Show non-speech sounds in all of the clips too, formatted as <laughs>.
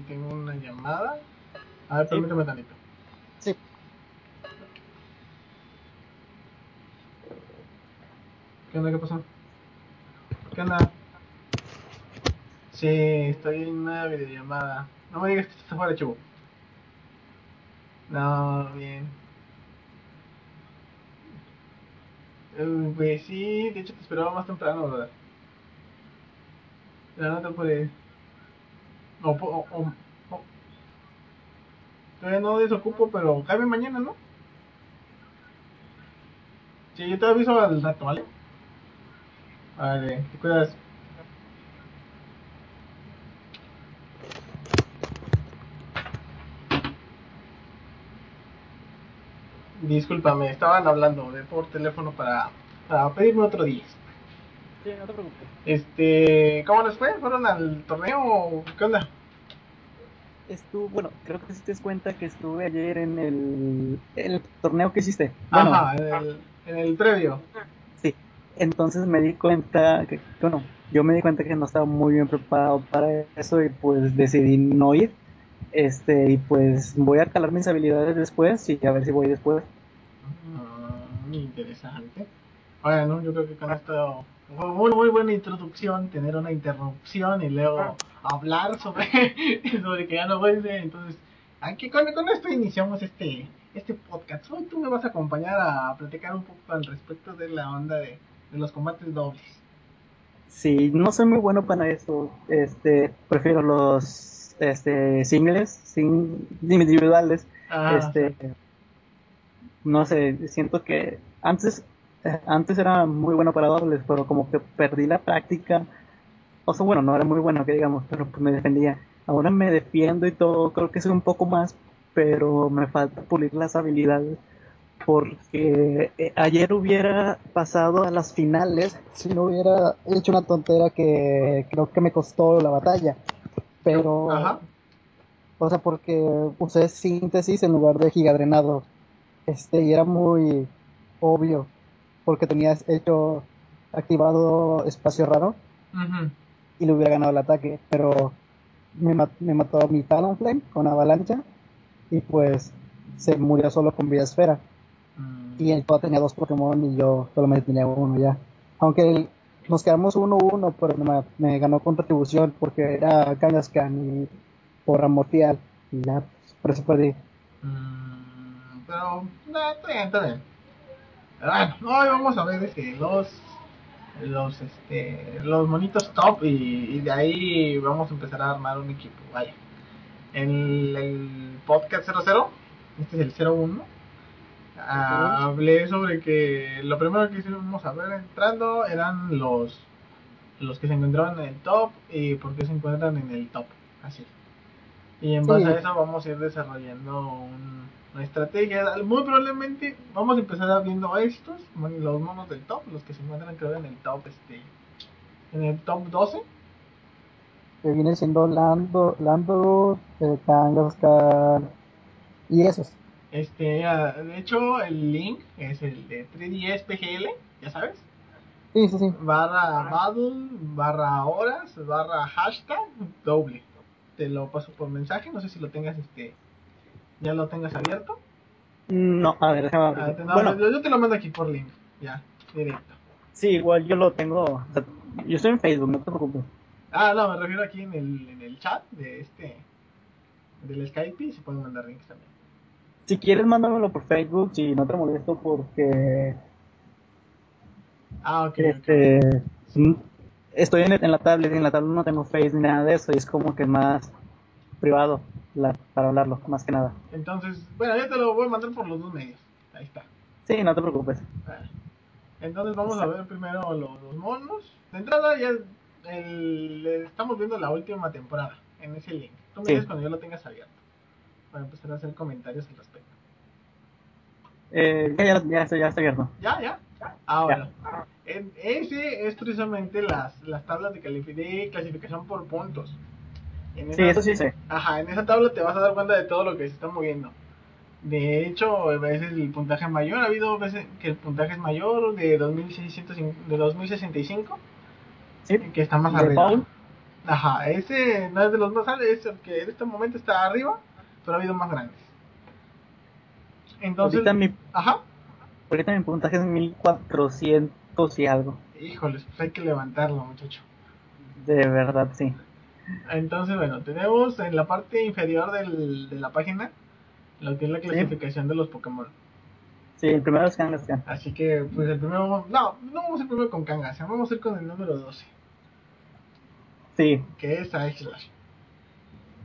tengo una llamada. A ver, permíteme tantito. Sí. ¿Qué onda? ¿Qué pasó? ¿Qué onda? Sí, estoy en una videollamada. No me digas que estás afuera, chivo. No, bien. Eh, pues sí, de hecho te esperaba más temprano, ¿verdad? Ya no te puedes. O, o, o- o- Todavía no desocupo, pero cabe mañana, ¿no? Sí, yo te aviso al rato, ¿vale? Vale, te cuidas. Discúlpame, estaban hablando de por teléfono para, para pedirme otro día. Sí, no te preocupes. Este, ¿cómo les fue? ¿Fueron al torneo o qué onda? Estuvo, bueno, creo que si te das cuenta que estuve ayer en el, el torneo que hiciste. Bueno, Ajá, en el, en el previo. sí. Entonces me di cuenta que, bueno, yo me di cuenta que no estaba muy bien preparado para eso y pues decidí no ir. Este, y pues voy a calar mis habilidades después y a ver si voy después. Ah, interesante. Bueno, yo creo que con esto muy, muy buena introducción, tener una interrupción y luego hablar sobre, <laughs> sobre que ya no vuelve. Entonces, aquí con, con esto iniciamos este, este podcast. Hoy tú me vas a acompañar a platicar un poco al respecto de la onda de, de los combates dobles. Sí, no soy muy bueno para eso. Este, prefiero los este singles, sin individuales. Ah, este no sé, siento que antes antes era muy bueno para dobles, pero como que perdí la práctica. O sea, bueno, no era muy bueno que digamos, pero pues me defendía. Ahora me defiendo y todo, creo que soy un poco más, pero me falta pulir las habilidades porque eh, ayer hubiera pasado a las finales si no hubiera hecho una tontera que creo que me costó la batalla. Pero, Ajá. o sea, porque usé síntesis en lugar de gigadrenado. Este, y era muy obvio, porque tenías hecho activado espacio raro y le hubiera ganado el ataque, pero me, ma- me mató mi Talonflame con avalancha y pues se murió solo con vida esfera. Mm, Y el todo tenía dos Pokémon y yo solamente tenía uno ya. Aunque nos quedamos uno uno, pero me, me ganó con retribución porque era Kangaskhan y por Amortial. Y ya, por eso perdí. Mm, pero, está bien, está bien. Bueno, hoy vamos a ver este, los, los, este, los monitos top y, y de ahí vamos a empezar a armar un equipo. Vaya. En el, el podcast 00, este es el 01, ah, hablé sobre que lo primero que íbamos a ver entrando eran los, los que se encontraban en el top y por qué se encuentran en el top. Así. Y en base Sí. a eso vamos a ir desarrollando un- una estrategia. Muy probablemente vamos a empezar viendo estos, los monos del top, los que se encuentran creo en el top, este, en el top 12. Que viene siendo Lando, Lando, eh, y esos. Este, de hecho el link es el de 3DS PGL, ya sabes. Sí, sí, sí. Barra battle, barra horas, barra hashtag doble. Te lo paso por mensaje, no sé si lo tengas este, ya lo tengas abierto. No, a ver, déjame Ah, abrir. no, Bueno, yo, te lo mando aquí por link, ya, directo. sí, igual yo lo tengo. o sea, yo estoy en Facebook, no te preocupes. Ah, no, me refiero aquí en el, en el chat de este, del Skype y se pueden mandar links también. Si quieres, mándamelo por Facebook, si no te molesto, porque Ah, ok, este mm, estoy en, en la tablet y en la tablet no tengo Face ni nada de eso y es como que más privado la- para hablarlo, más que nada. Entonces, bueno, ya te lo voy a mandar por los dos medios. Ahí está. Sí, no te preocupes. Vale. Entonces vamos a ver primero los, los monos. De entrada ya el- estamos viendo la última temporada en ese link. Tú me Sí. dices cuando ya lo tengas abierto. Para empezar a hacer comentarios al respecto. Eh, ya, ya, ya, ya está abierto. ¿Ya? ¿Ya? Ahora, en- ese es precisamente las, las tablas de, de clasificación por puntos. En Sí, eso sí sé. Ajá, en esa tabla te vas a dar cuenta de todo lo que se está moviendo. De hecho, a veces el puntaje mayor, ha habido veces que el puntaje es mayor de 2600, de 2065, Sí. que está más ¿De arriba. Paul? Ajá, ese no es de los más altos, es el que en este momento está arriba, pero ha habido más grandes. Entonces, mi, ajá, ahorita mi puntaje es 1400 y algo. híjoles, pues hay que levantarlo, muchacho. De verdad, sí. Entonces, bueno, tenemos en la parte inferior del, de la página lo que es la clasificación de los Pokémon. Sí, el primero es Kangaskhan. Así que, pues el primero, no, no vamos a ir primero con Kangaskhan, vamos a ir con el número 12, Sí, que es Aegislash.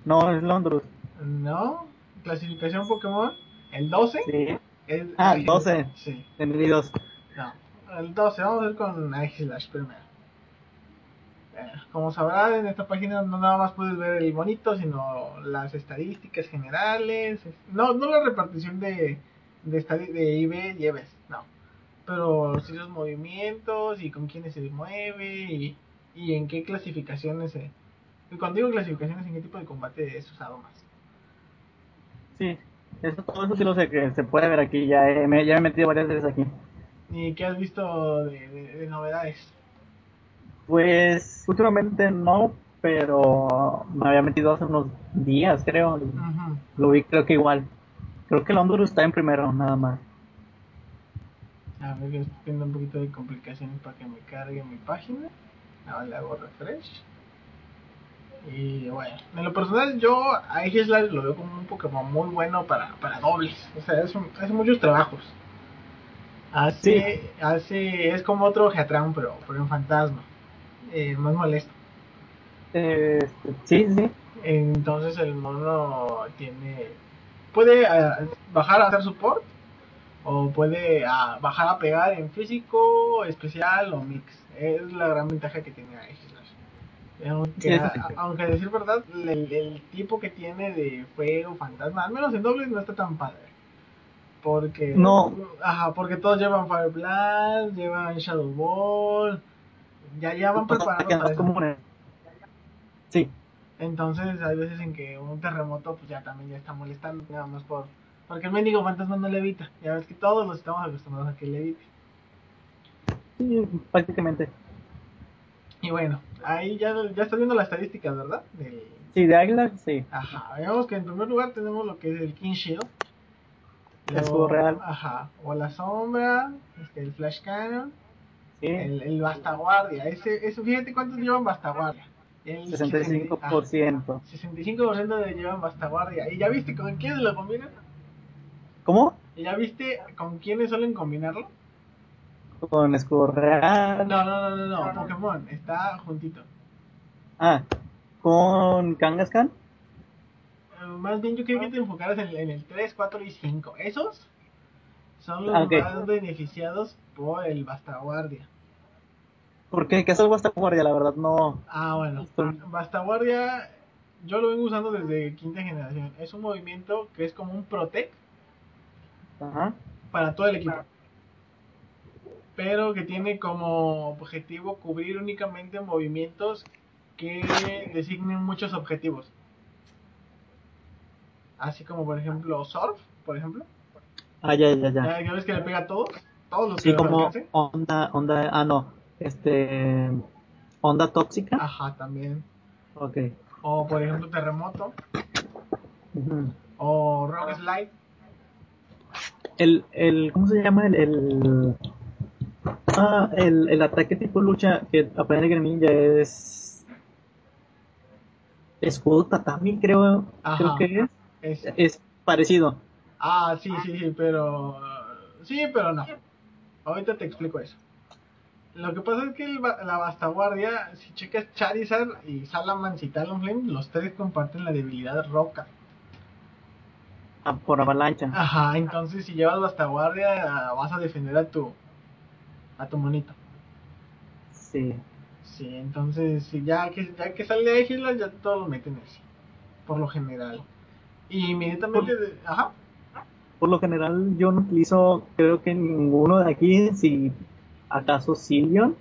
no, es Londrus. ¿No? Clasificación Pokémon, el 12 Sí, es Ah, Aegislash. 12. Sí, bienvenidos. no, el 12, vamos a ir con Aegislash primero. Eh, Como sabrán, en esta página no nada más puedes ver el bonito, sino las estadísticas generales. No, no la repartición de, de, de IB no. Pero sí los movimientos y con quiénes se mueve y, y en qué clasificaciones se... Y cuando digo clasificaciones, en qué tipo de combate es usado más. Sí, eso, todo eso sí lo sé que se puede ver aquí. Ya, me, ya me he metido varias veces aquí. ¿Y qué has visto de, de- de novedades? Pues últimamente no, pero me había metido hace unos días, creo. Lo vi, creo que igual. Creo que el Honduras está en primero, nada más. A ver, yo estoy teniendo un poquito de complicaciones para que me cargue mi página. Ahora le hago refresh. Y bueno, en lo personal yo a Aegislash lo veo como un Pokémon muy bueno para, para dobles. O sea, es un- hace muchos trabajos. Hace, hace, es como otro Geatran, pero, pero en fantasma. Eh, más molesto. Eh, sí, sí. Entonces el mono tiene. Puede ah, bajar a hacer support. O puede ah, bajar a pegar en físico, especial o mix. Es la gran ventaja que tiene Aegislash. Aunque, a- aunque a decir verdad, el, el tipo que tiene de fuego, fantasma, al menos en dobles no está tan padre. Porque. No. Ajá, porque todos llevan Fire Blast, llevan Shadow Ball. Ya, ya van preparados para eso. comunes. Sí, Entonces hay veces en que un terremoto pues ya también ya está molestando, nada más por... Porque el mendigo fantasma no levita. Ya ves que todos los estamos acostumbrados a que levite. sí, prácticamente. Y bueno, ahí ya, ya estás viendo las estadísticas, ¿verdad? Del... Sí, de Águila, sí. Ajá, veamos que en primer lugar tenemos lo que es el King Shield. El escudo real. Ajá, o la sombra, este, el Flash Cannon, Sí, el, el Bastaguardia. Ese, eso, fíjate cuántos llevan Bastaguardia. El 65%. Ajá, 65% de llevan Bastaguardia. ¿Y ya viste con quiénes lo combinan? ¿Cómo? ¿Y ya viste con quiénes suelen combinarlo? Con escudo real. No, no, no, no, no, Pokémon, está juntito. Ah, con Kangaskhan. Eh, más bien yo creo que te enfocaras en, en el 3, 4 y 5. Esos son los Ah, ok. más beneficiados por el Bastaguardia. ¿Por qué? ¿Qué es el esta guardia? La verdad no. Ah, bueno, Bastaguardia yo lo vengo usando desde quinta generación. Es un movimiento que es como un Protect Ajá. para todo el equipo. Pero que tiene como objetivo cubrir únicamente movimientos que designen muchos objetivos. Así como por ejemplo Surf, por ejemplo. Ah, ya, ya, ya. Ya, ves que le pega a todos, todos los Sí, que como onda, onda, ah, no. Este. Onda tóxica. Ajá, también. Ok. O por ejemplo Terremoto. O Rock Slide. El, el, ¿cómo se llama? El, el, ah, el, el ataque tipo lucha que aprende el ninja es escudo tatami, creo, Ajá. creo que es. Es- Es parecido. Ah, sí, sí, sí, pero... Sí, pero no. Ahorita te explico eso. Lo que pasa es que el la Bastaguardia, si checas Charizard y Salamence y Talonflame, los tres comparten la debilidad roca. ah, por avalancha. Ajá, entonces si llevas Bastaguardia ah, vas a defender a tu a tu monito. Sí. Sí, entonces ya que ya que sale Aegis, ya todos lo meten así. Por lo general. Y inmediatamente, de- ajá. Por lo general yo no utilizo, creo que ninguno de aquí, si acaso Silvion,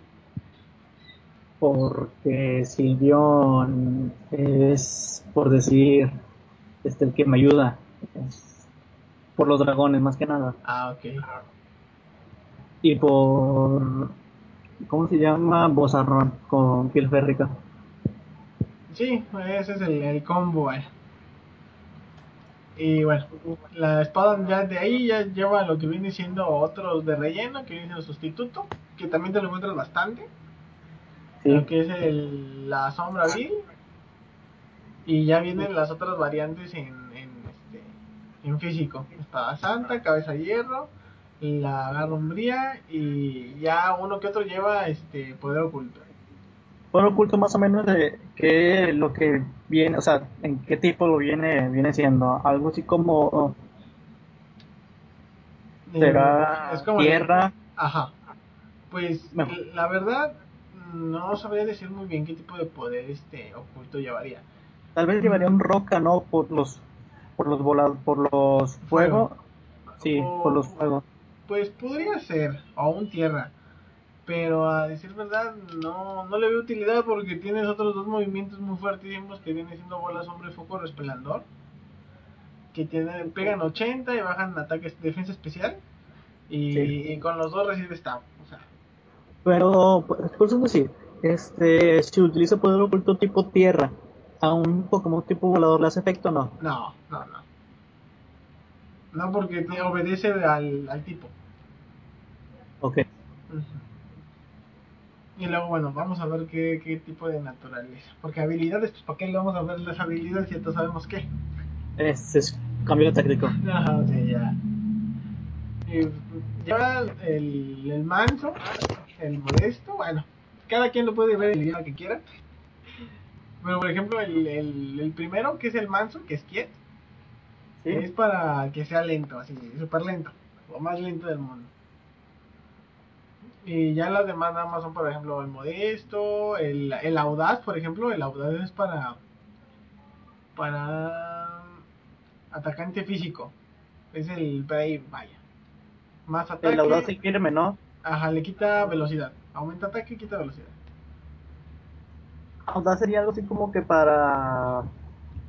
porque Silvion es, por decir, este el que me ayuda, es por los dragones más que nada, Ah, ok. Y por, ¿cómo se llama? Bozarrón, con piel férrica. Sí, ese es el, el combo. eh. Y bueno, la espada ya de ahí ya lleva lo que viene siendo otros de relleno, que viene siendo sustituto, que también te lo encuentras bastante. Sí. Lo que es el, la sombra vil. Y ya vienen las otras variantes en, en, este, en físico. Espada santa, cabeza de hierro, la garra umbría y ya uno que otro lleva este poder oculto. Poder oculto más o menos de qué lo que viene, o sea, en qué tipo lo viene viene siendo. Algo así como será es como tierra. Ajá. Pues la verdad no sabría decir muy bien qué tipo de poder este oculto llevaría. Tal vez llevaría un roca, ¿no? Por los por los volados, por los fuego. Sí, O- por los fuegos. Pues podría ser, o un tierra. Pero a decir verdad, no, no le veo utilidad porque tienes otros dos movimientos muy fuertísimos que vienen siendo bola, sombra y foco resplandor. Que tienen, pegan 80 y bajan ataques defensa especial. Y, Sí. y con los dos recibes tap. O sea, Pero, pues, por eso decir, este, si utiliza poder oculto tipo tierra, a un Pokémon tipo volador le hace efecto o no. no, no, no. No porque te obedece al, al tipo. Ok. Y luego, bueno, vamos a ver qué, qué tipo de naturaleza. Porque habilidades, pues, ¿para qué le vamos a ver las habilidades si ya sabemos qué? Este es cambio táctico. Ajá, sí, ya. Y lleva el, el manso, el modesto, bueno, cada quien lo puede ver el idioma que quiera. Pero, por ejemplo, el, el, el primero, que es el manso, que es Kiet, ¿Sí? es para que sea lento, así, súper lento, lo más lento del mundo. Y ya las demás nada más son, por ejemplo, el modesto, el, el audaz, por ejemplo, el audaz es para para atacante físico. Es el ahí, vaya. Más ataque. El audaz y firme, ¿no? Ajá, le quita velocidad. Aumenta ataque y quita velocidad. Audaz sería algo así como que para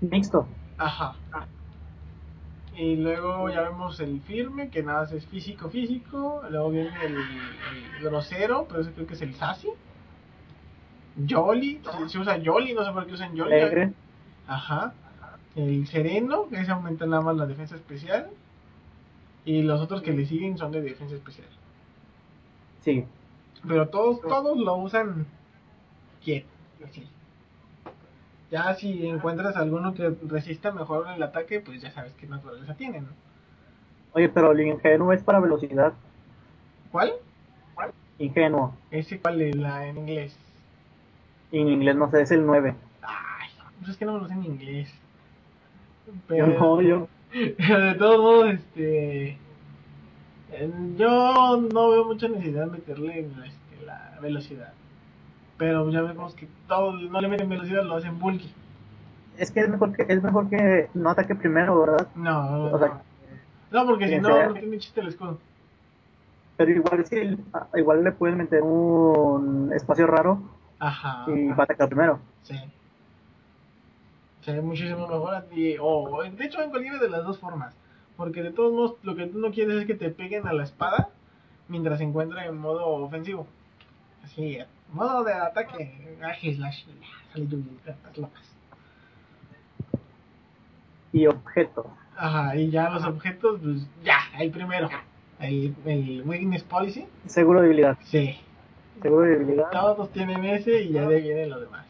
mixto. Ajá. Y luego ya vemos el firme, que nada más es físico, físico. Luego viene el, el grosero, pero ese creo que es el sassy. Jolly, se, se usa Jolly, no sé por qué usan Jolly. Alegre. Ajá. El sereno, que ese aumenta nada más la defensa especial. Y los otros que le siguen son de defensa especial. Sí. Pero todos, todos lo usan quieto, así. Ya si encuentras alguno que resista mejor el ataque, pues ya sabes qué naturaleza tiene, ¿no? Oye, pero el ingenuo es para velocidad. ¿Cuál? Ingenuo. Ese cuál es la en inglés. En inglés no sé, es el 9. Ay, pues es que no me lo sé en inglés. Yo Pero, no, yo. pero <laughs> de todos modos, este. en- Yo no veo mucha necesidad de meterle en este, la velocidad. Pero ya vemos que todos no le meten velocidad, lo hacen bulky. Es que es mejor que, es mejor que no ataque primero, ¿verdad? No, no, O sea, no porque si no, no tiene chiste el escudo. pero igual el- igual le pueden meter un espacio raro Ajá. y va a atacar primero. Sí. Se ve muchísimo mejor a ti. O, de hecho, en cualquiera de las dos formas. Porque de todos modos, lo que tú no quieres es que te peguen a la espada mientras se encuentra en modo ofensivo. Así, modo de ataque. Aje, slash, sale las locas. Y objeto. Ajá, y ya los objetos, pues ya, el primero. El, el Weakness Policy. Seguro de habilidad. Sí. Seguro de habilidad. Todos tienen ese y ya de ahí viene lo demás.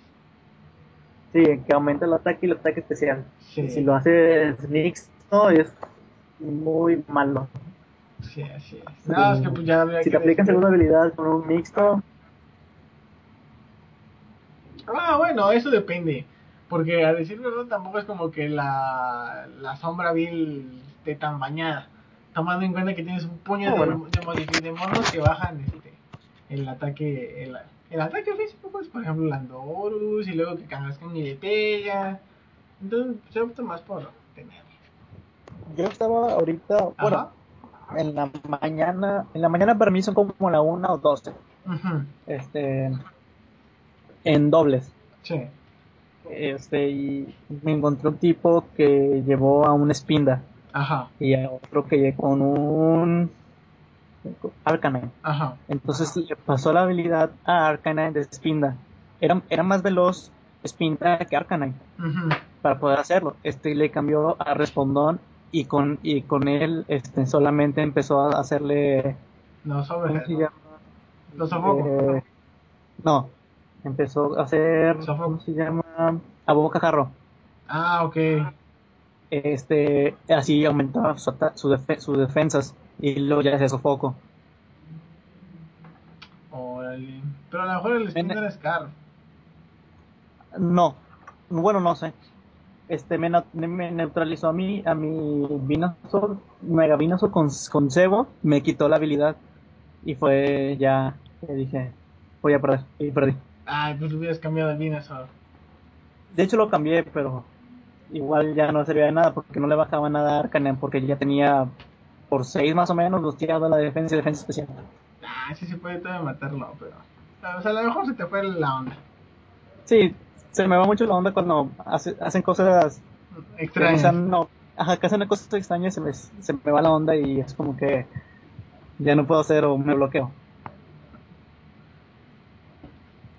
Sí, que aumenta el ataque y el ataque especial. Sí. Y si lo haces mixto es muy malo. Sí, así es. Nada, es que pues ya habría Si que te aplican segunda habilidad con un mixto, Ah, bueno, eso depende. Porque a decir verdad tampoco es como que la, la sombra vil esté tan bañada. Tomando en cuenta que tienes un puño Ah, de, bueno. de, monos que bajan este, el ataque el, el ataque físico, pues por ejemplo Landorus y luego que Kangaskhan ni le pega. Entonces se opta más por tener. yo estaba ahorita, bueno, en la mañana, en la mañana para mí son como la 1 o 12, Ujú, este, en dobles. Sí. Este, y me encontré un tipo que llevó a un Spinda Ajá. y a otro que llevó con un Arcanine. Ajá. Entonces le pasó la habilidad a Arcanine de Spinda. Era, era más veloz Spin Track Arcanine para poder hacerlo. Este le cambió a Respondón y con y con él este solamente empezó a hacerle No, sobre. ¿cómo se llama? Lo sofoco. Eh, no, empezó a hacer. ¿cómo se llama? A boca jarro. Ah, ok. Este así aumentaba su, su defe- sus defensas y luego ya hacía sofoco. Órale. Pero a lo mejor el spin En- era Scar. No, bueno, no sé. Este me, me neutralizó a mí, a mi Venusaur, Mega Venusaur con, con cebo, me quitó la habilidad y fue ya que dije, voy a perder y perdí. Ay, pues hubieras cambiado el Venusaur. De hecho lo cambié, pero igual ya no servía de nada porque no le bajaba nada a Arcanine porque ya tenía por 6 más o menos busteado la defensa y defensa especial. Ah, sí se puede todavía matarlo, pero. O sea, a lo mejor se te fue la onda. Sí, se me va mucho la onda cuando hace- hacen cosas Extraño. O sea, no, ajá, que hacen cosas extrañas se me, se me va la onda y es como que ya no puedo hacer o me bloqueo.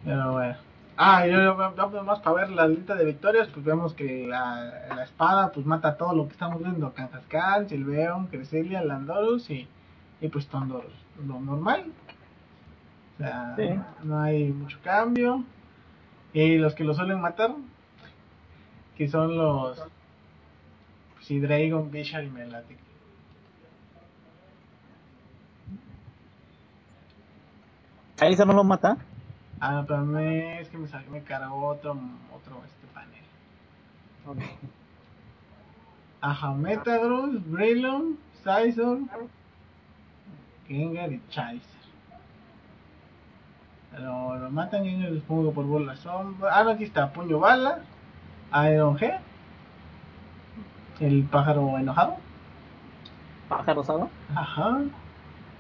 Pero bueno. Ah, y yo vamos más para ver la lista de victorias, pues vemos que la, la espada pues mata todo lo que estamos viendo, Kangaskhan, Silveon, Cresselia, Landorus y, y pues Tondorus. Lo normal. O sea, Sí. no hay mucho cambio. Y los que lo suelen matar, que son los pues, sí, Dragon, Bishar y Melodic. Charizard no lo mata. Ah, pero me, es que me, me cargó otro, otro este panel. Ajá, Metagross, Breloom, Scizor, Gengar y Charizard. Lo, lo matan Gengar supongo por bola sombra. Ah, no, aquí está, Puño Bala, Iron G, el pájaro enojado. Pájaro rosado. Ajá.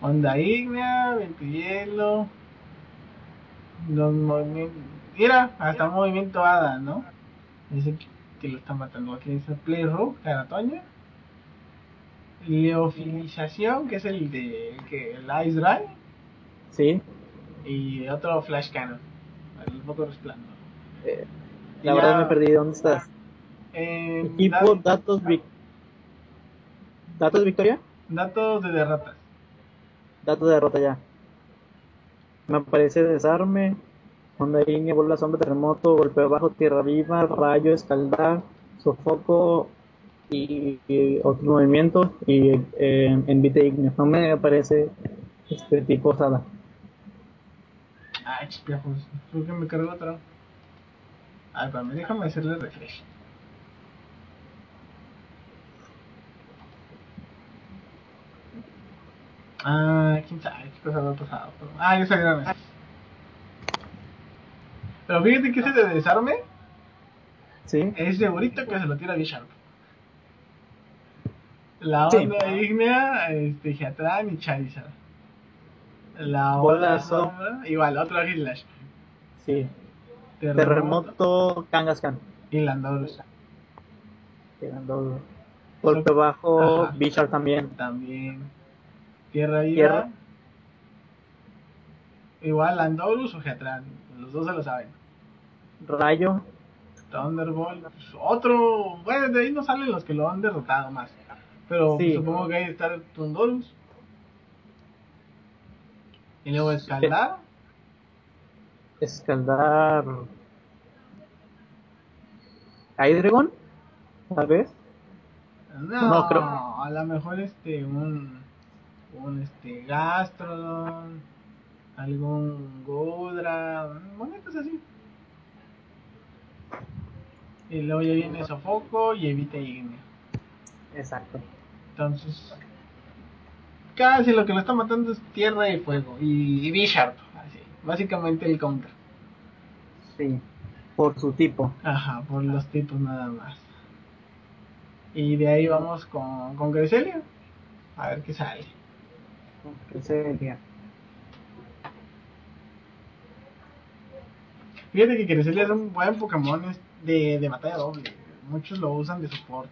Onda Ignea, Viento y Hielo. Los movimientos. Mira, hasta movimiento Hada, ¿no? Dice que, que lo está matando. Aquí dice Play Rogue, Caratoña. Leofilización, que es el de el que el Ice Dry. Sí. Y otro Flash Cannon. El foco resplandor. Eh, la ya- verdad me perdí. ¿Dónde estás? Eh, Equipo, da- datos, datos de victoria. datos de derrotas. Datos de derrota ya. Me aparece desarme. Onda línea, bola sombra, terremoto, golpe bajo, tierra viva, rayo, escaldar, sofoco y, y otro movimiento. Y eh, envite igneo. No me aparece este tipo osada. Ay, chispiajos. Creo que me cargó otro. Ay, espérame, déjame hacerle refresh. Ah, quién sabe qué cosa habrá pasado. Pero... Ah, ya salieron esos. Pero fíjate que ese de desarme ¿Sí? es segurito que se lo tira Bisharp. La Sí. onda ígnea, este, Geatran y Charizard. La so- sombra, igual, otro Hitlash. Sí. Terremoto, Kangaskhan. y Landorus. Tirando golpe bajo. Bichar también. También. Tierra Viva. Tierra. Igual Landorus o Geatran. Los dos se lo saben. Rayo, Thunderbolt. pues, otro. Bueno, de ahí no salen los que lo han derrotado más. Pero Sí. supongo que ahí está el Thunderus. Y luego Escaldar. escaldar. Hydreigon, tal vez. No, No, creo- a lo mejor este. Un. Un este. Gastrodon. Algún Godra. Monetas así. Y luego ya viene Sofoco y Evita Ignea. Exacto. Entonces, casi lo que lo está matando es tierra y fuego. Y, y Bisharp, así. Básicamente el counter. Sí, por su tipo. Ajá, por los tipos nada más. Y de ahí vamos con, con Cresselia. A ver qué sale. Fíjate que Cresselia es un buen Pokémon de, de batalla doble. Muchos lo usan de soporte.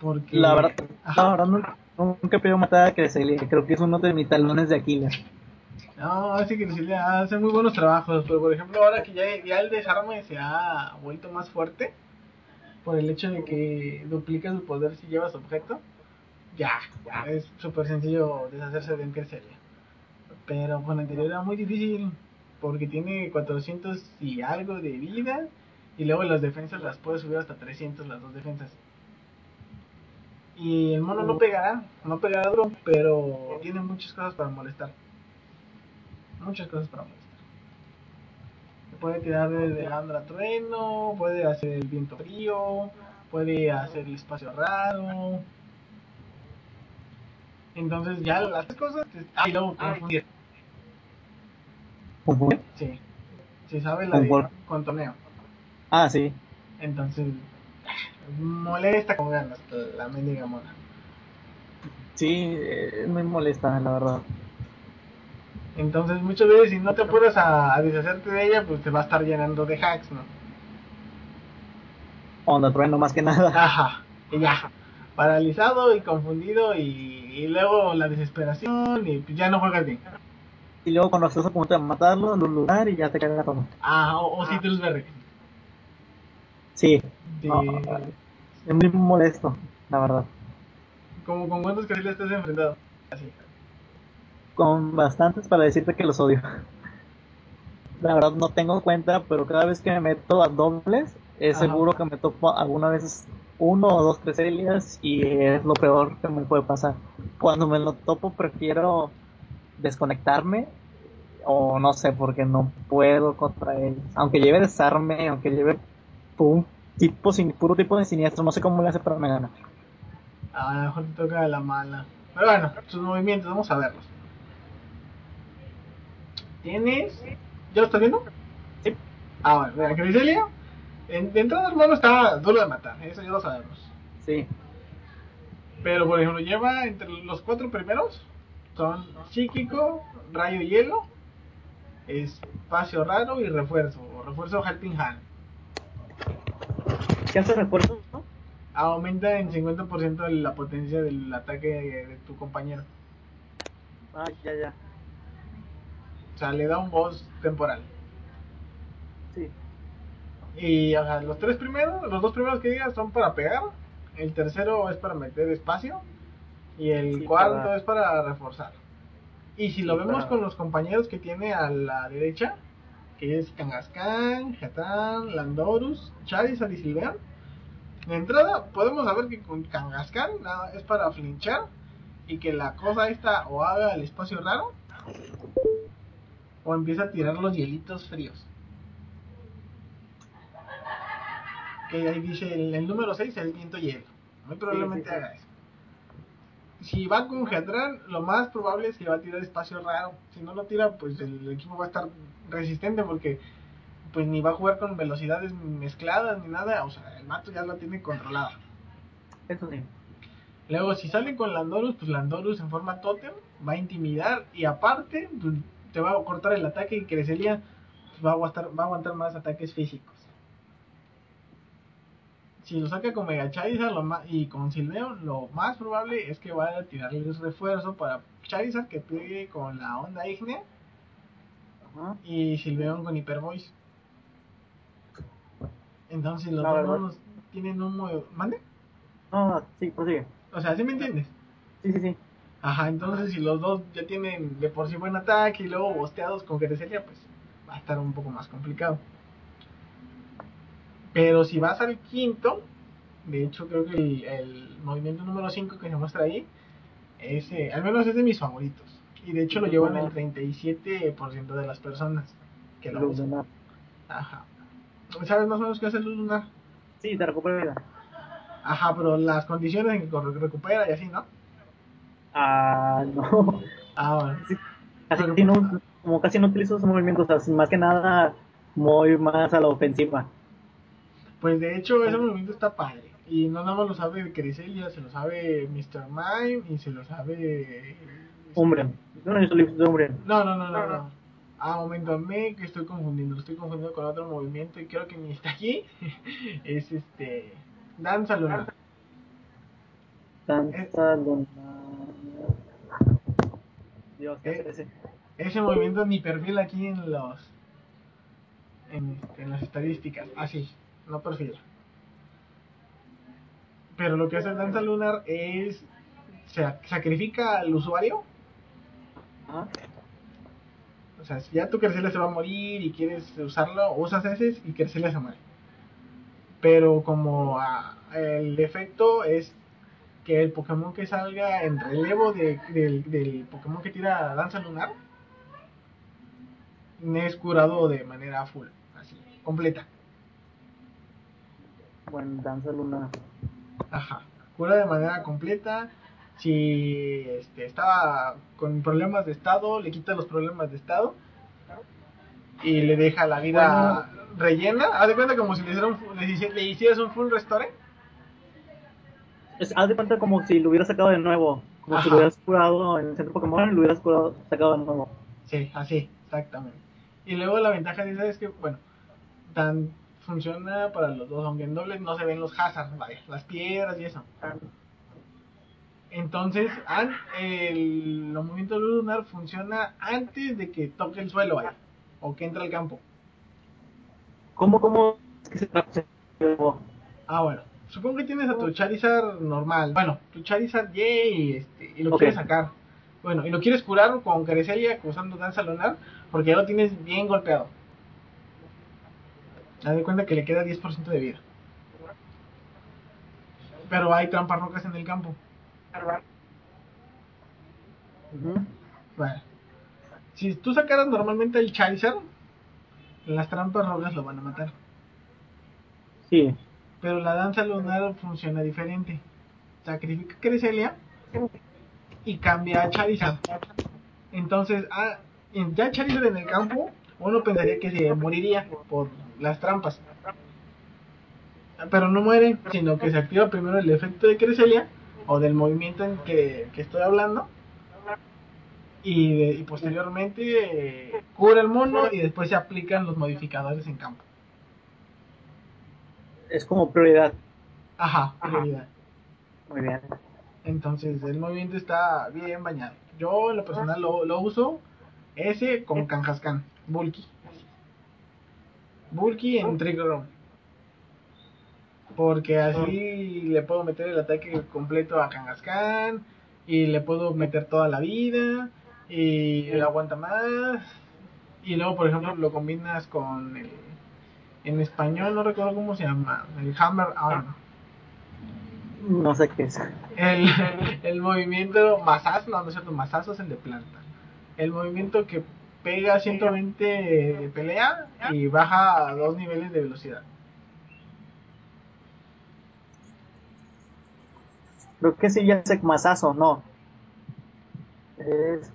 Porque. La verdad, la verdad nunca, nunca he podido matar a Cresselia. Creo que es uno de mis talones de Aquiles. No, así que le hace muy buenos trabajos, pero por ejemplo ahora que ya, ya el desarme se ha vuelto más fuerte, por el hecho de que duplicas el poder si llevas objeto, ya, ya es súper sencillo deshacerse de Enkercelia. Pero con el anterior era muy difícil, porque tiene 400 y algo de vida, y luego las defensas las puedes subir hasta 300 las dos defensas. Y el mono no pegará, no pegará duro, pero tiene muchas cosas para molestar. Muchas cosas para molestar. Puede tirar el Andra Trueno, puede hacer el viento frío, puede hacer el espacio raro. Entonces ya las cosas... Ah, y luego confundir. ¿Confundir? Sí. Si sabe la de contoneo. Ah, sí. Entonces, molesta con ganas la mendiga mona. Sí, es muy molesta, la verdad. Entonces, muchas veces, si no te apuras a, a, deshacerte de ella, pues te va a estar llenando de hacks, ¿no? Onda trueno, más que nada. Ajá, y ya. Paralizado y confundido, y, y luego la desesperación, y pues ya no juegas bien. Y luego, cuando estás a punto de matarlo, en un lugar y ya te caga todo. Ah, o, o Citrus Berry. Sí. De... No, es muy molesto, la verdad. ¿Cómo, ¿Con cuántos que le estás enfrentado? Así. Con bastantes para decirte que los odio. La verdad no tengo cuenta, pero cada vez que me meto a dobles, es Ajá. seguro que me topo alguna vez uno o dos Creselias y es lo peor que me puede pasar. Cuando me lo topo prefiero desconectarme o no sé, porque no puedo contra él. Aunque lleve desarme, aunque lleve un tipo sin, puro tipo de siniestro, no sé cómo le hace para me ganar. A lo mejor te toca la mala. Pero bueno, sus movimientos, vamos a verlos. Tienes. ¿Ya lo estás viendo? Sí. Ah, bueno, Criselia. En, de entrada, hermano, está duro de matar, eso ya lo sabemos. Sí. Pero, por ejemplo, lleva entre los cuatro primeros: son psíquico, rayo hielo, espacio raro y refuerzo. O refuerzo Helping Hand. ¿Qué hace refuerzo? No? Aumenta en 50% la potencia del ataque de, de tu compañero. Ah, ya, ya. O sea, le da un boss temporal. Sí. Y o sea, los tres primeros, los dos primeros que digas son para pegar, el tercero es para meter espacio y el Sí, cuarto para- es para reforzar. Y si lo Sí, vemos para- con los compañeros que tiene a la derecha, que es Kangaskhan, Hatán, Landorus, Charizard y Silveon, de entrada podemos saber que con Kangaskhan es para flinchar y que la cosa esta o haga el espacio raro o empieza a tirar los hielitos fríos. Que ahí dice el, el número 6 es viento hielo. Muy probablemente sí, sí. haga eso. Si va con Jadran, lo más probable es que va a tirar espacio raro. Si no lo tira, pues el equipo va a estar resistente porque pues ni va a jugar con velocidades mezcladas ni nada. O sea, el mato ya lo tiene controlada. Eso sí. Luego, si sale con Landorus, pues Landorus en forma totem va a intimidar y aparte pues, te va a cortar el ataque y Crecelia pues, va, a aguantar, va a aguantar más ataques físicos. Si lo saca con Mega Charizard lo y con Silveon, lo más probable es que vaya a tirarle refuerzo para Charizard que pegue con la onda ígnea Ajá. y Silveon con Hyper Voice. Entonces los La dos tienen un modo... ¿Mande? No, sí, prosigue. O sea, ¿sí me entiendes? Sí, sí, sí. Ajá, entonces si los dos ya tienen de por sí buen ataque y luego bosteados con Cresselia, pues va a estar un poco más complicado. Pero si vas al quinto, de hecho creo que el, el movimiento número 5 que se muestra ahí, es, eh, al menos es de mis favoritos. Y de hecho lo llevan el 37% de las personas que lo Luz usan. lunar. Ajá. ¿Sabes más o menos qué hace luz lunar? Sí, te recupera. Ajá, pero las condiciones en que recupera y así, ¿no? Ah, no. Ah, bueno. Sí, Casi Pero- no, como casi no utilizo esos movimientos, o sea, más que nada voy más a la ofensiva. Pues de hecho ese movimiento está padre. Y no nada más lo sabe Cresselia, se lo sabe Mr. Mime y se lo sabe... Yo no. No, no, no, no, no. Ah, momento, me que estoy confundiendo, lo estoy confundiendo con otro movimiento y creo que ni está aquí. <laughs> es este... Danza Lunar. Danza lunar. Dios, ¿qué Eh. es ese? ese movimiento ni perfil aquí en los en, en las estadísticas, así, no perfil. Pero lo que hace Danza Lunar es se sacrifica al usuario. Ajá. O sea, si ya tu Cresselia se va a morir y quieres usarlo, usas ese y Cresselia se muere. Pero como ah, el efecto es que el Pokémon que salga en relevo de- del, del Pokémon que tira Danza Lunar es curado de manera full, así, completa. Bueno, danza luna. Ajá, cura de manera completa. Si este, estaba con problemas de estado, le quita los problemas de estado y le deja la vida rellena. Haz de cuenta como si le, hiciera un fu- le, hici- le hicieras un full restore. Es, haz de cuenta como si lo hubieras sacado de nuevo. Como si lo hubieras curado en el centro Pokémon y lo hubieras curado, sacado de nuevo. Sí, así, exactamente. Y luego la ventaja de esa es que, bueno, tan funciona para los dos, aunque en dobles no se ven los hazards, vaya, las piedras y eso. Entonces, an- el, los movimientos lunar funciona antes de que toque el suelo, vaya, o que entre al campo. ¿Cómo, cómo es que se Ah, bueno, supongo que tienes a tu Charizard normal. Bueno, tu Charizard Y y, este, y lo quieres sacar. Bueno, y lo quieres curar con Cresselia usando danza lunar, porque ya lo tienes bien golpeado. Haz de cuenta que le queda 10% de vida. Pero hay trampas rocas en el campo. Bueno, si tú sacaras normalmente el Charizard, las trampas rojas lo van a matar. Sí. Pero la danza lunar funciona diferente. Sacrifica Cresselia y cambia a Charizard. Entonces, ah, ya Charizard en el campo, uno pensaría que se moriría por las trampas. Pero no muere, sino que se activa primero el efecto de Cresselia o del movimiento en que, que estoy hablando. Y, de- y posteriormente eh, cura el mono y después se aplican los modificadores en campo. Es como prioridad. Ajá, prioridad. Muy bien. Entonces el movimiento está bien bañado. Yo en lo personal lo, lo uso ese con Kangaskhan, Bulky. Bulky en Trigger Room. Porque así le puedo meter el ataque completo a Kangaskhan y le puedo meter toda la vida y él aguanta más. Y luego, por ejemplo, lo combinas con el. En español no recuerdo cómo se llama. El Hammer Arm. No sé qué es. El, <laughs> el movimiento masazo, no, no es cierto, masazo es el de planta. El movimiento que pega 120 de pelea y baja a dos niveles de velocidad. Creo que sí ya es masazo, no. Es.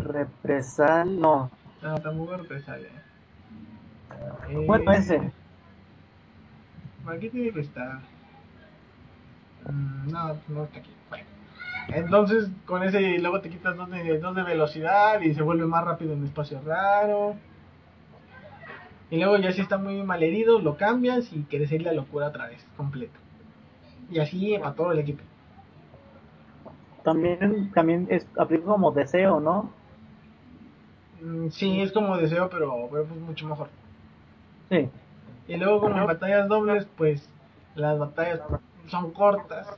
Represal, no. No, tampoco represalia. Bueno, Eh, ese. Aquí tiene que estar. Mm, No, no está aquí. Bueno. Entonces, con ese luego te quitas dos de, dos de velocidad y se vuelve más rápido en espacio raro. Y luego ya si está muy mal herido, lo cambias y quieres ir la locura otra vez, completo. Y así para todo el equipo. También, también es, aplica como deseo, ¿no? Mm, Sí, es como deseo, pero, pero pues mucho mejor. Sí. Y luego como en batallas dobles, pues las batallas son cortas,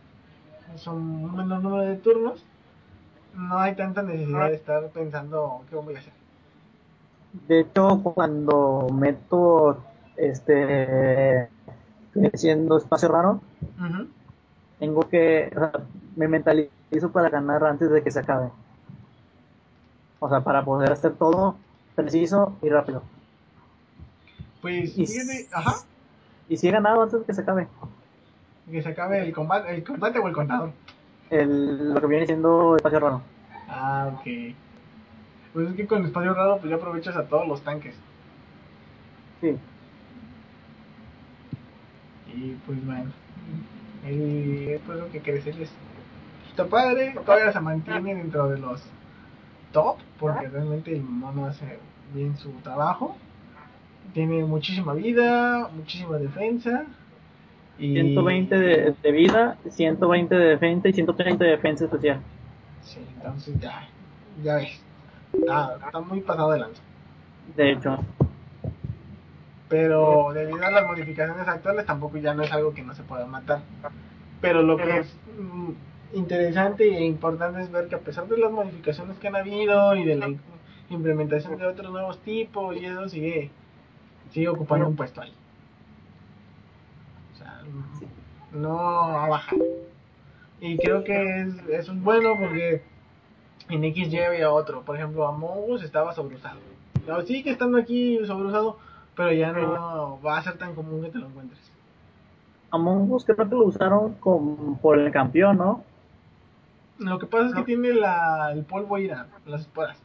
son un menor número de turnos. No hay tanta necesidad de estar pensando qué voy a hacer. De hecho, cuando meto este siendo espacio raro, tengo que o sea, me mentalizo para ganar antes de que se acabe. O sea, para poder hacer todo preciso y rápido. Pues Y, fíjate, ajá, y si he ganado antes de que se acabe. Que se acabe el combate, el combate o el contador. El, lo que viene siendo espacio raro. Ah, ok. Pues es que con espacio raro, pues ya aprovechas a todos los tanques. Sí. Y pues bueno, el, es por eso que crecerles. Está padre, todavía se mantiene dentro de los top, porque realmente el mono hace bien su trabajo. Tiene muchísima vida, muchísima defensa. Y... 120 de, de vida, 120 de defensa y 130 de defensa especial. Sí, entonces ya. ya ves. Está, está muy pasado de lanza. De hecho, Pero debido a las modificaciones actuales tampoco ya no es algo que no se pueda matar. Pero lo que es mm, interesante e importante es ver que a pesar de las modificaciones que han habido y de la implementación de otros nuevos tipos y eso sigue sigue ocupando un puesto ahí. No ha bajado. Y creo que es, es bueno porque en XY había otro. Por ejemplo, Among Us estaba sobreusado. No, sigue estando aquí sobreusado, pero ya no va a ser tan común que te lo encuentres. Among Us creo que lo usaron con, por el campeón, ¿no? Lo que pasa es que tiene la, el polvo ira, las esporas.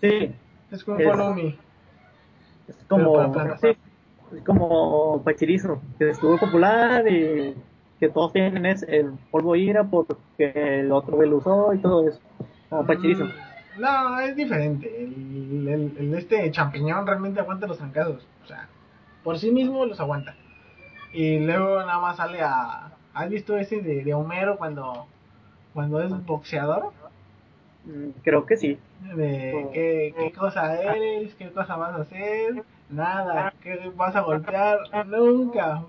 Sí, Es como Es- un es Pero para como, plantas. sí, es como Pachirizo, que estuvo popular y que todos tienen es el polvo ira porque el otro lo usó y todo eso. Como Pachirizo. Mm, No, es diferente. El, el- el este champiñón realmente aguanta los trancazos. O sea, por sí mismo los aguanta. Y luego nada más sale a... ¿Has visto ese de, de Homero cuando, cuando es boxeador? Mm, Creo que sí. De qué, qué cosa eres, qué cosa vas a hacer, nada, qué vas a golpear, nunca.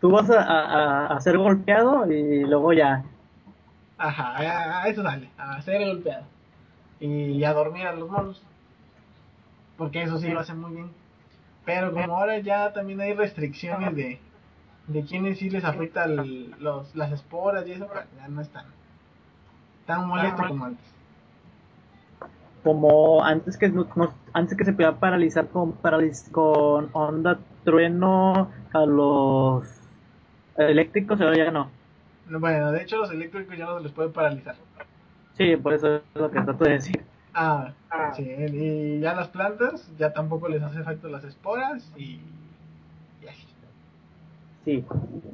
Tú vas a, a- a ser golpeado y luego ya. Ajá, a- a eso sale, a ser golpeado. Y a dormir a los monos. Porque eso sí lo hacen muy bien. Pero como ahora ya también hay restricciones de, de quienes sí les afecta el- los, las esporas y eso, ya no es tan, tan molesto como antes. Como antes que antes que se podía paralizar con paraliz- con onda trueno a los eléctricos, ahora ya no. Bueno, de hecho los eléctricos ya no se les puede paralizar. Sí, por eso es lo que trato de decir. Ah, sí, y ya las plantas ya tampoco les hace efecto las esporas y, y así. Sí,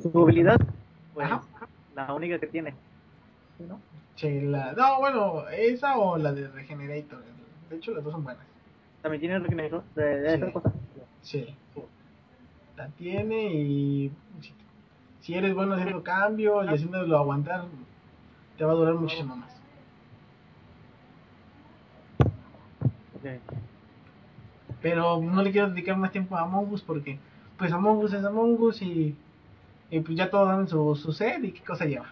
su habilidad, pues Ajá. la única que tiene. ¿Sí, ¿no? Sí, la, no, bueno, esa o la de Regenerator. De hecho, las dos son buenas. También tiene regenerador de, de Sí. esa cosa. Sí. La tiene y si, si eres bueno haciendo cambios y haciéndolo aguantar, te va a durar muchísimo más. Pero no le quiero dedicar más tiempo a Among Us porque, pues Among Us es Among Us y, y pues ya todos saben su, su set y qué cosa lleva.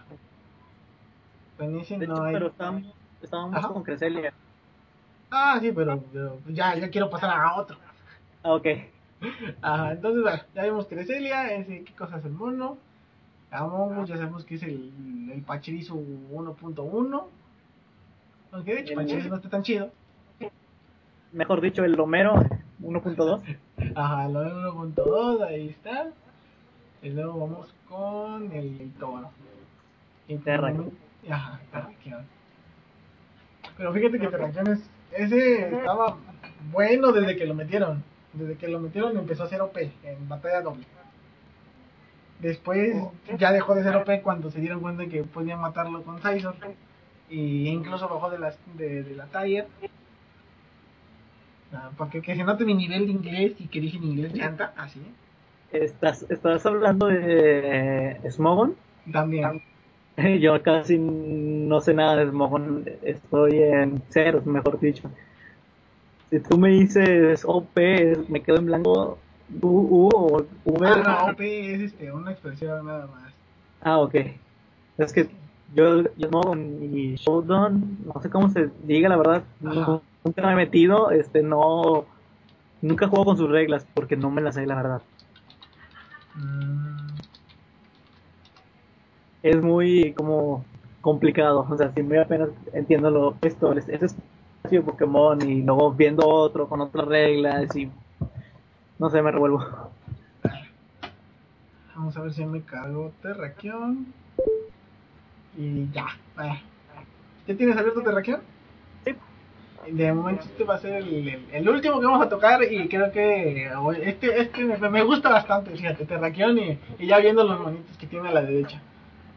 Con ese De no hecho, hay... pero estábamos, estábamos Ajá. con Creselia. Ah, sí, pero, pero ya, ya quiero pasar a otro. Ah, ok. <laughs> Ajá, entonces bueno, ya vimos Creselia, ese, qué cosa es el mono. Among ya sabemos que es el, el Pachirisu 1.1. Aunque de hecho El- Pachirisu no está tan chido. Mejor dicho, el Romero 1.2. Ajá, lo del 1.2, ahí está. Y luego vamos con el, el toro. Y el Ajá, Terrakion. Pero fíjate que Terrakion es, ese estaba bueno desde que lo metieron. Desde que lo metieron empezó a ser OP en batalla doble. Después ya dejó de ser OP cuando se dieron cuenta que podían matarlo con Sizor. Y incluso bajó de, las, de, de la talla. Ah, porque que se note mi nivel de inglés y que dije en inglés llanta, así. ¿Estás, ¿Estás hablando de Smogon? También. <laughs> Yo casi no sé nada de Smogon. Estoy en ceros, mejor dicho. Si tú me dices OP, me quedo en blanco. U, U o V. Ah, no, OP es este, una expresión nada más. Ah, ok. Es que yo, yo Smogon y Showdown, no sé cómo se diga la verdad. Ajá. nunca me he metido. Este, no. Nunca juego con sus reglas porque no me las sé, la verdad. Mm, es muy como complicado. O sea, si muy apenas entiendo lo esto, es es espacio Pokémon y luego viendo otro con otras reglas y no sé, me revuelvo. Vamos a ver si me cargo Terrakion. Y ya. eh. ¿Ya tienes abierto Terrakion? Sí. De momento este va a ser el, el- el último que vamos a tocar y creo que este, este me, me gusta bastante, fíjate, Terrakion y, y ya viendo los monitos que tiene a la derecha.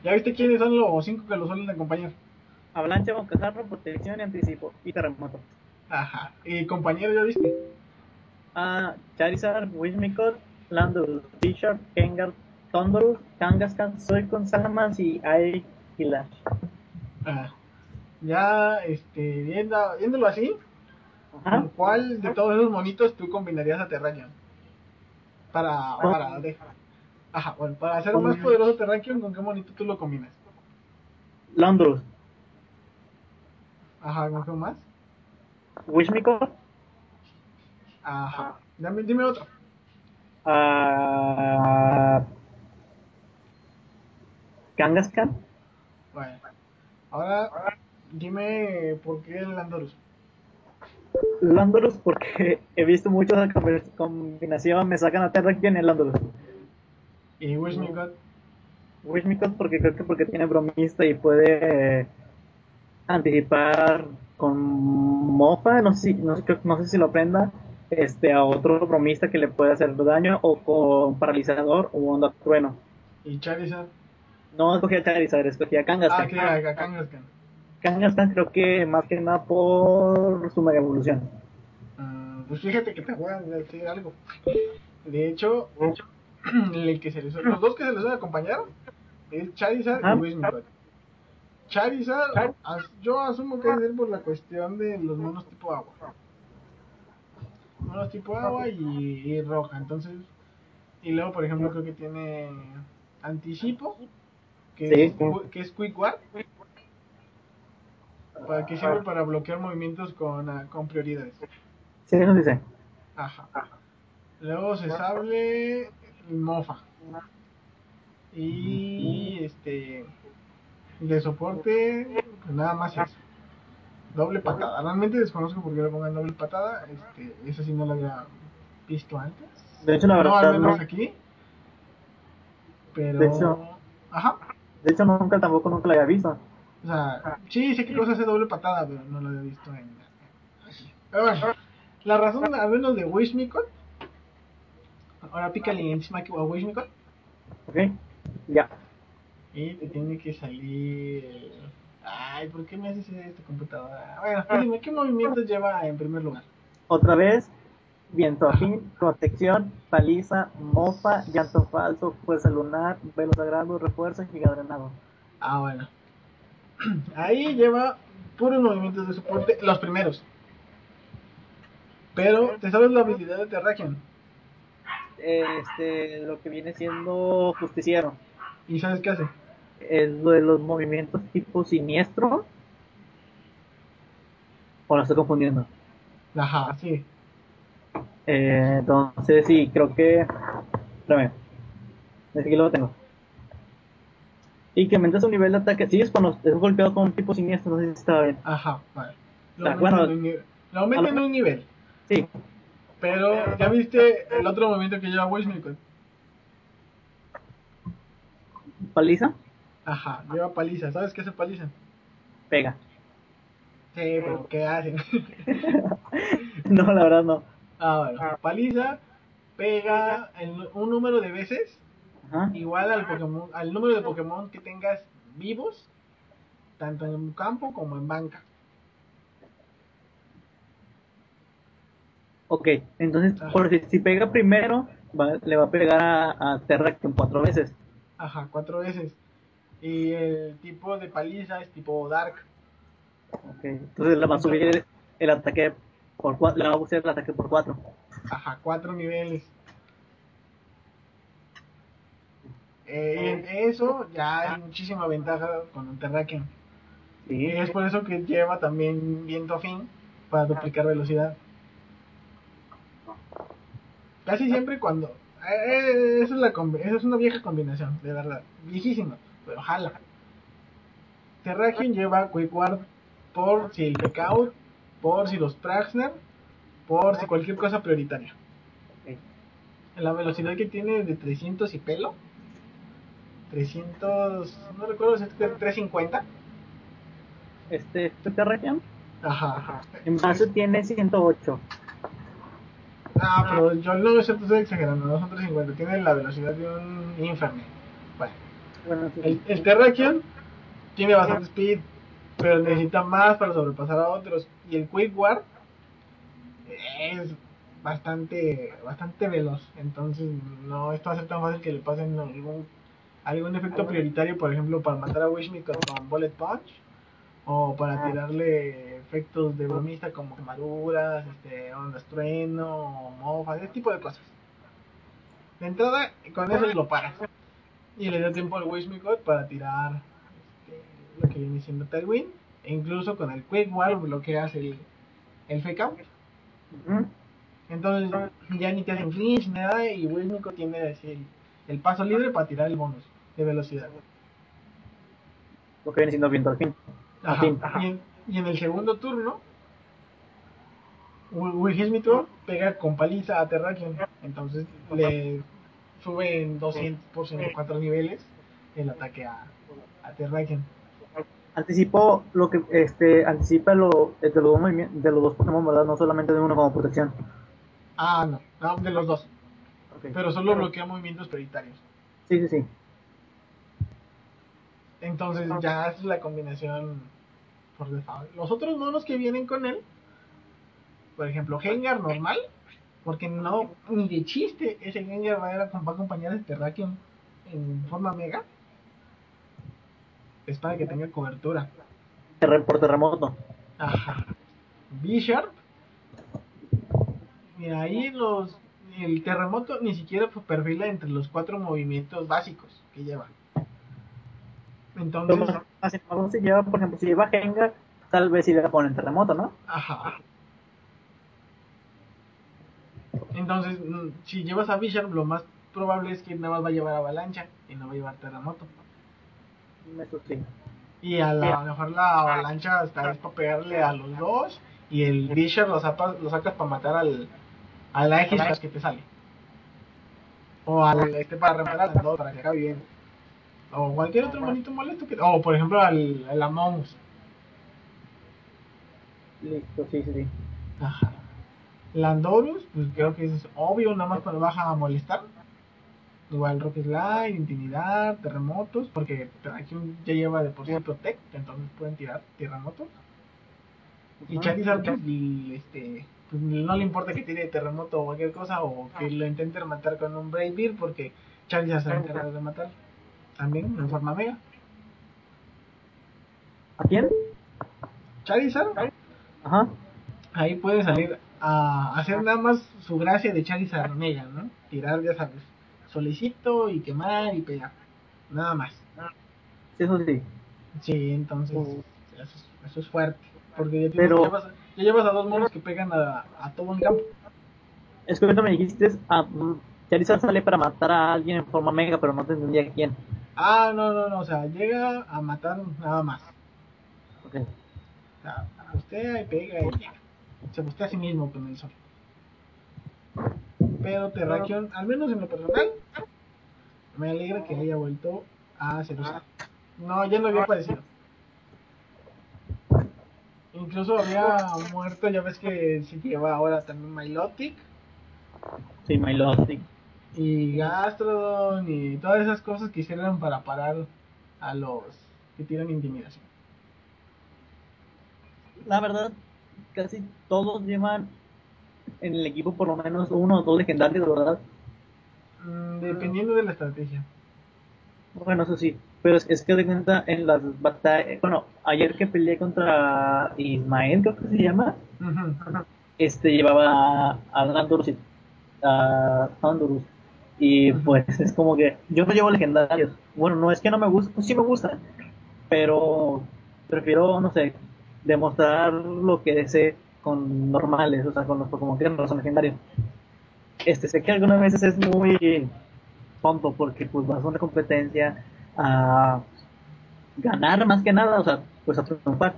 ¿Ya viste quiénes son los cinco que lo suelen acompañar? Avalancha, Boncazarro, protección y anticipo y terremoto. Ajá. ¿Y compañero ya viste? Ah, Charizard, Wishmicot, Landor, Bishop, Gengar, Thunderous, Kangaskhan, Suicune, Salamence y Air Killer. Ah. ya este, viendo, viéndolo así, Ajá. ¿con cuál de todos esos monitos tú combinarías a Terrakion? Para, para, de- ajá, bueno, para hacer más poderoso Terrakion, ¿con qué monito tú lo combinas? Landorus. Ajá, ¿con qué más? Wishmiko. Ajá, dame, dime otro. ah, Kangaskhan. Bueno, ahora dime por qué el Landorus. Landorus porque he visto mucho esa combi- combinación, me sacan a Terrakion y el Landorus. Y Wish Me God. Porque creo que porque tiene bromista y puede anticipar con mofa, no sé, si, no, no sé si lo aprenda, este, a otro bromista que le puede hacer daño o con paralizador o onda trueno. Y Charizard. No escogí a Charizard, escogí a Ah, Kangaskhan. que a Kangaskhan. Kangaskhan creo que más que nada por su mega evolución. Mm, pues fíjate que te voy a decir algo. De hecho, <clears throat> el que se les, los dos que se les van a acompañar es Charizard Ajá. y Wismicott. Charizard, as- yo asumo que es por la cuestión de los monos tipo agua. Monos tipo agua y, y roja, entonces. Y luego, por ejemplo, creo que tiene anticipo, que, Sí. es, que es Quick para que sirve para bloquear movimientos con, ah, con prioridades. Sí, dice. Ajá. Luego se sable mofa. Y este de soporte, pues nada más eso. Doble patada. Realmente desconozco por qué le pongan doble patada. Este, esa sí no la había visto antes. De hecho, la no, verdad, al menos no. aquí. Pero. De hecho- Ajá. De hecho, nunca tampoco nunca la había visto. O sea, sí, sé qué cosa hace doble patada, pero no lo había visto en. Pero bueno, la razón, al menos de Wishmicot. Ahora pícale encima que a Wishmicot. ¿Ok? Ya. Y te tiene que salir. Ay, ¿por qué me haces esta computadora? Bueno, tú dime, ¿qué movimientos lleva en primer lugar? Otra vez, viento afín, protección, paliza, mofa, llanto falso, fuerza lunar, velo sagrado, refuerzo y giga drenado. Ah, bueno. <clears throat> Ahí lleva puros movimientos de soporte, los primeros. Pero, ¿te sabes la habilidad de Terrakion? Este, lo que viene siendo justiciero. ¿Y sabes qué hace? Es lo de los movimientos tipo siniestro. O lo estoy confundiendo. Ajá, sí. Eh, entonces, sí, creo que. Espérame. Aquí lo tengo. Y que aumenta su nivel de ataque. Sí, es cuando es golpeado con un tipo siniestro. No sé si está bien. Ajá, vale. Lo Ah, aumenta bueno. en un nivel. Lo aumenta en un nivel. Sí, Pero, ¿ya viste el otro movimiento que lleva Wishmicot? paliza, Ajá, lleva paliza. ¿Sabes qué hace paliza? pega. Sí, pero ¿qué hacen? <laughs> no, la verdad no. Ah, bueno. Paliza pega el- un número de veces Ajá. igual al Pokémon, al número de Pokémon que tengas vivos, tanto en campo como en banca. Ok, entonces, Ajá. por si, si pega primero, va- le va a pegar a, a Terrakion cuatro veces. Ajá, cuatro veces. Y el tipo de paliza es tipo Dark. Ok, entonces le va a subir el, el ataque por cuatro, le va a buscar el ataque por cuatro. Ajá, cuatro niveles. Eh, en eso ya hay muchísima ventaja con un Terrakion. Sí. Y es por eso que lleva también viento fin para duplicar velocidad. Casi siempre cuando... eh, esa, es la combi- esa es una vieja combinación, de verdad. Viejísima, pero jala. Terrakion lleva Quick Warp por si el Knockout, por si los Traxner, por si cualquier cosa prioritaria. La velocidad que tiene de 300 y pelo. 300... No recuerdo si es 350. Este, este Terrakion Ajá. en base tiene 108. Ah, pero yo no sé, estoy exagerando, no son 350, tiene la velocidad de un Inferno. Bueno, Bueno, sí. el, el Terrakion tiene bastante speed, pero necesita más para sobrepasar a otros. Y el Quick Warp es bastante bastante veloz, entonces no esto va a ser tan fácil que le pasen algún algún efecto prioritario, por ejemplo, para matar a Wishmicott con Bullet Punch o para tirarle efectos de bromista como quemaduras, este, ondas trueno, mofas, ese tipo de cosas. De entrada, con eso lo paras. Y le dio tiempo al Wishmicot para tirar este, lo que viene siendo Tailwind. E incluso con el Quick Warp bloqueas el, el Fake Out. Entonces ya ni te hacen flinch ni nada y Wishmicot tiene así el, el paso libre para tirar el bonus de velocidad. Lo que viene siendo viento al fin. Ajá. Y, en, el segundo turno, Wismito pega con paliza a Terrakion. Entonces le sube en 200 por 104 niveles el ataque a, a Terrakion. Anticipó lo que, este, anticipa lo de los dos de los dos Pokémon, ¿verdad? No solamente de uno como protección. Ah, no, no, de los dos. Pero solo bloquea movimientos prioritarios. Sí, sí, sí. Entonces ya es la combinación por default. Los otros monos que vienen con él, por ejemplo, Gengar normal, porque no, ni de chiste, ese Gengar va a, acompañar a Terrakion en forma mega. Es para que tenga cobertura. Por terremoto. Ajá. B-Sharp. Mira, ahí los, el terremoto ni siquiera perfila entre los cuatro movimientos básicos que lleva. Entonces, Pero, si lleva, por ejemplo, si lleva Gengar, tal vez si le ponen terremoto, ¿no? Ajá. Entonces, mm, si llevas a Bishop, lo más probable es que nada más va a llevar avalancha y no va a llevar terremoto. Eso sí. Y a, la- a lo mejor la avalancha está es para pegarle a los dos y el Bishop lo, sapas- lo sacas para matar al, al Aegis que te sale. O al este para remover al para que acabe bien. O cualquier otro monito molesto que. O por ejemplo al, al Among Us. Listo, sí, sí, sí. Ajá. Landorus, pues creo que es obvio, nada más cuando baja a molestar. Igual Rock Slide, Intimidar, Terremotos, porque aquí ya lleva de por sí Protect, entonces pueden tirar terremotos. Y. Charizard, pues, este, pues, no le importa que tire terremoto o cualquier cosa, o que lo intenten matar con un Brave Beard, porque Charizard se va a de matar. También en forma mega. ¿A quién? Charizard, Ajá. ahí puede salir a hacer nada más su gracia de Charizard Mega, ¿no? Tirar, ya sabes, solicito y quemar y pegar. Nada más. Sí, eso sí. Sí, entonces Mm. eso, es, eso es fuerte. Porque ya, Pero- llevas, ya llevas a dos monos que pegan a, a todo un campo. Es que ahorita me dijiste, ah, mm, Charizard sale para matar a alguien en forma mega, pero no te entendía quién. Ah, no, no, no, o sea, llega a matar nada más. Ok. O sea, bustea y pega y ya. Se bustea a sí mismo con el sol. Pero Terrakion, al menos en lo personal, me alegra que haya vuelto a ser usado. No, ya no había aparecido. Incluso había muerto, ya ves que se lleva ahora también Milotic Sí, Milotic. Y Gastrodon y todas esas cosas que hicieron para parar a los que tiran intimidación. La verdad, casi todos llevan en el equipo por lo menos uno o dos legendarios, ¿verdad? Mm, dependiendo de la estrategia. Bueno, eso sí. Pero es, es que de cuenta en las batallas. Bueno, ayer que peleé contra Ismael, creo que se llama. Este llevaba a, Landorus y a Thundurus. Y pues es como que yo no llevo legendarios. Bueno, no es que no me guste, pues sí me gustan. Pero prefiero, no sé, demostrar lo que sé con normales, o sea, con los Pokémon que no son legendarios. Este, sé que algunas veces es muy tonto porque pues vas a una competencia a ganar más que nada, o sea, pues a triunfar.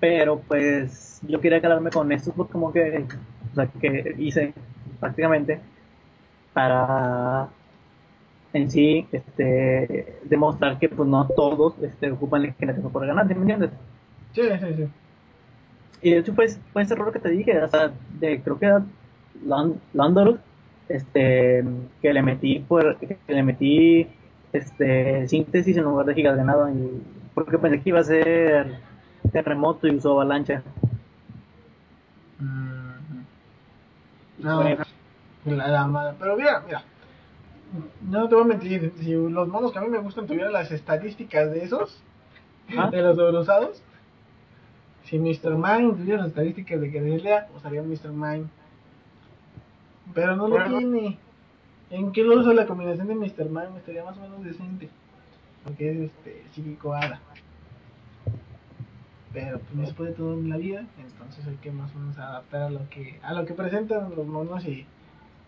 Pero pues yo quería quedarme con estos Pokémon que, o sea, que hice prácticamente para en sí este demostrar que pues no todos este, ocupan legendarios por ganar, ¿sí me entiendes? Sí, sí, sí. Y de hecho fue, fue ese error que te dije, o sea, de, creo que era Lan- Landorus, este, que le metí por, que le metí este síntesis en lugar de nada, y, porque pensé que iba a ser terremoto y usó avalancha. Mm, No, Bueno. La, la madre. Pero mira, mira. No te voy a mentir. Si los monos que a mí me gustan tuvieran las estadísticas de esos, Ah. de los sobreusados, Si Mr. Mime tuviera las estadísticas de Grelia, usaría Mr. Mime. Pero no lo tiene. ¿En qué lo usa la combinación de Mr. Mime? Estaría más o menos decente. Porque es este psíquico hada. Pero pues no se puede todo en la vida, entonces hay que más o menos adaptar a lo que, a lo que presentan los monos y,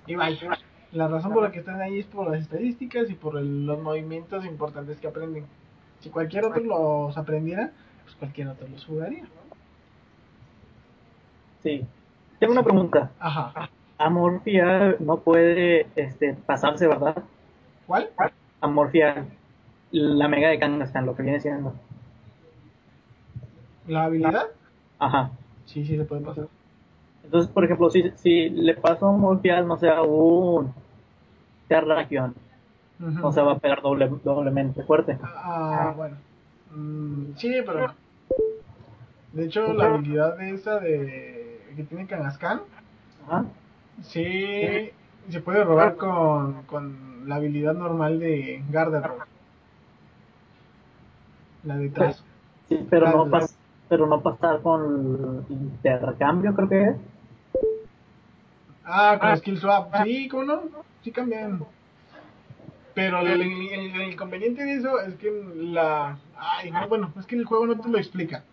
y vaya. La razón por la que están ahí es por las estadísticas y por el- los movimientos importantes que aprenden. Si cualquier otro los aprendiera, pues cualquier otro los jugaría. Sí. Tengo una pregunta. Ajá. Amorphia no puede este, pasarse, ¿verdad? ¿Cuál? Amorphia, la mega de Kangaskhan, lo que viene siendo. ¿La habilidad? Ajá. Sí, sí se puede pasar. Entonces, por ejemplo, si, si le paso a Amorphia, no sé, a un Terrakion, Ujú. no se va a pegar doble, doblemente fuerte. Ah, bueno. Mm, sí, pero. De hecho, la habilidad de esa de que tiene Kangaskhan, Ajá. sí se puede robar con, con la habilidad normal de Garderobe. La de trazo. Sí, pero no. Pero no pasar con intercambio, creo que es. Ah, con skill swap. Sí, ¿cómo no? Sí cambian. Pero el, el- el inconveniente de eso es que la... Ay, no, bueno, es que el juego no te lo explica.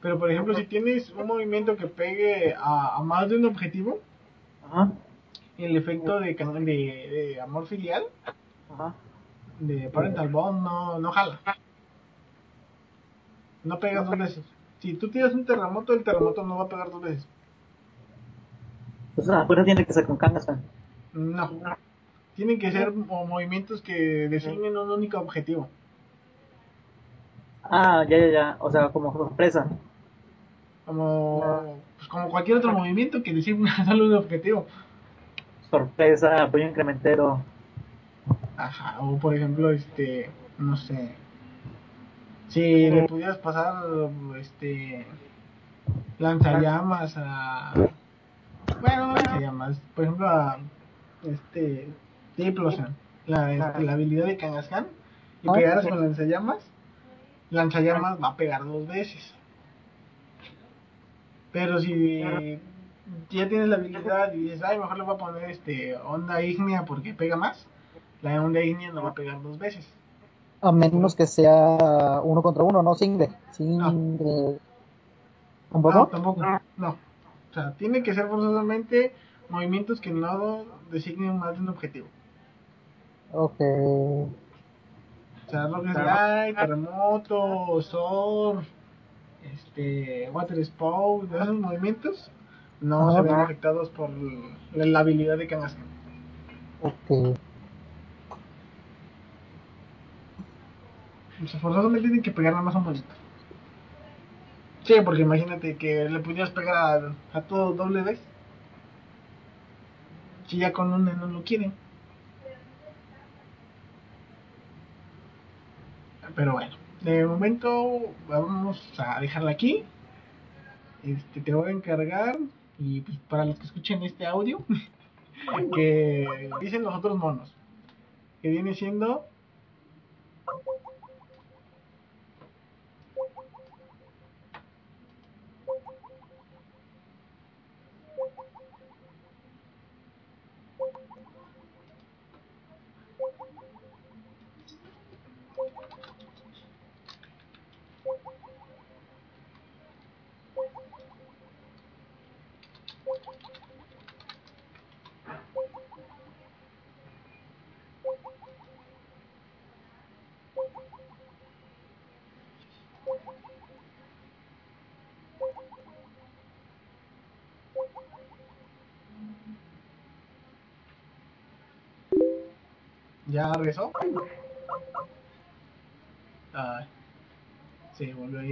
Pero, por ejemplo, si tienes un movimiento que pegue a, a más de un objetivo, Ajá. el efecto de, can- de, de amor filial, Ajá. de parental bond, no, no jala. No pegas dos veces. Si tú tiras un terremoto, el terremoto no va a pegar dos veces. Entonces, afuera tiene que ser con Kangaskhan. No. Tienen que ser mo- movimientos que designen un único objetivo. Ah, ya, ya, ya. O sea, como sorpresa. Como, pues como cualquier otro movimiento que designe <laughs> solo un objetivo. Sorpresa, apoyo incrementero. Ajá, o por ejemplo, este, no sé. Si le pudieras pasar, este, lanzallamas a. Bueno, no lanzallamas, por ejemplo, a. Este, Diplosan, la, este, la habilidad de Kangaskhan, y Ah, pegaras con lanzallamas, lanzallamas va a pegar dos veces. Pero si ya tienes la habilidad y dices, ay, mejor le voy a poner este onda ígnea porque pega más, la onda ígnea no va a pegar dos veces. A menos que sea uno contra uno, no single. Single. ¿Tampoco? No, tampoco. No. O sea, tiene que ser forzosamente movimientos que no designen más de un objetivo. Ok. O sea, Rock Slide, Terremoto, Surf, este, Water Spout, esos movimientos no Ajá. se ven afectados por la, la habilidad de Kangaskhan. Ok. O sea, forzosamente tienen que pegar nada más a un monito. Sí, porque imagínate que le pudieras pegar a, a todo doble vez. Si ya con una no lo quieren. Pero bueno, de momento vamos a dejarla aquí. Este, te voy a encargar y pues para los que escuchen este audio, <laughs> que dicen los otros monos, que viene siendo ¿Ya regresó? Ah, sí, volvió a ir.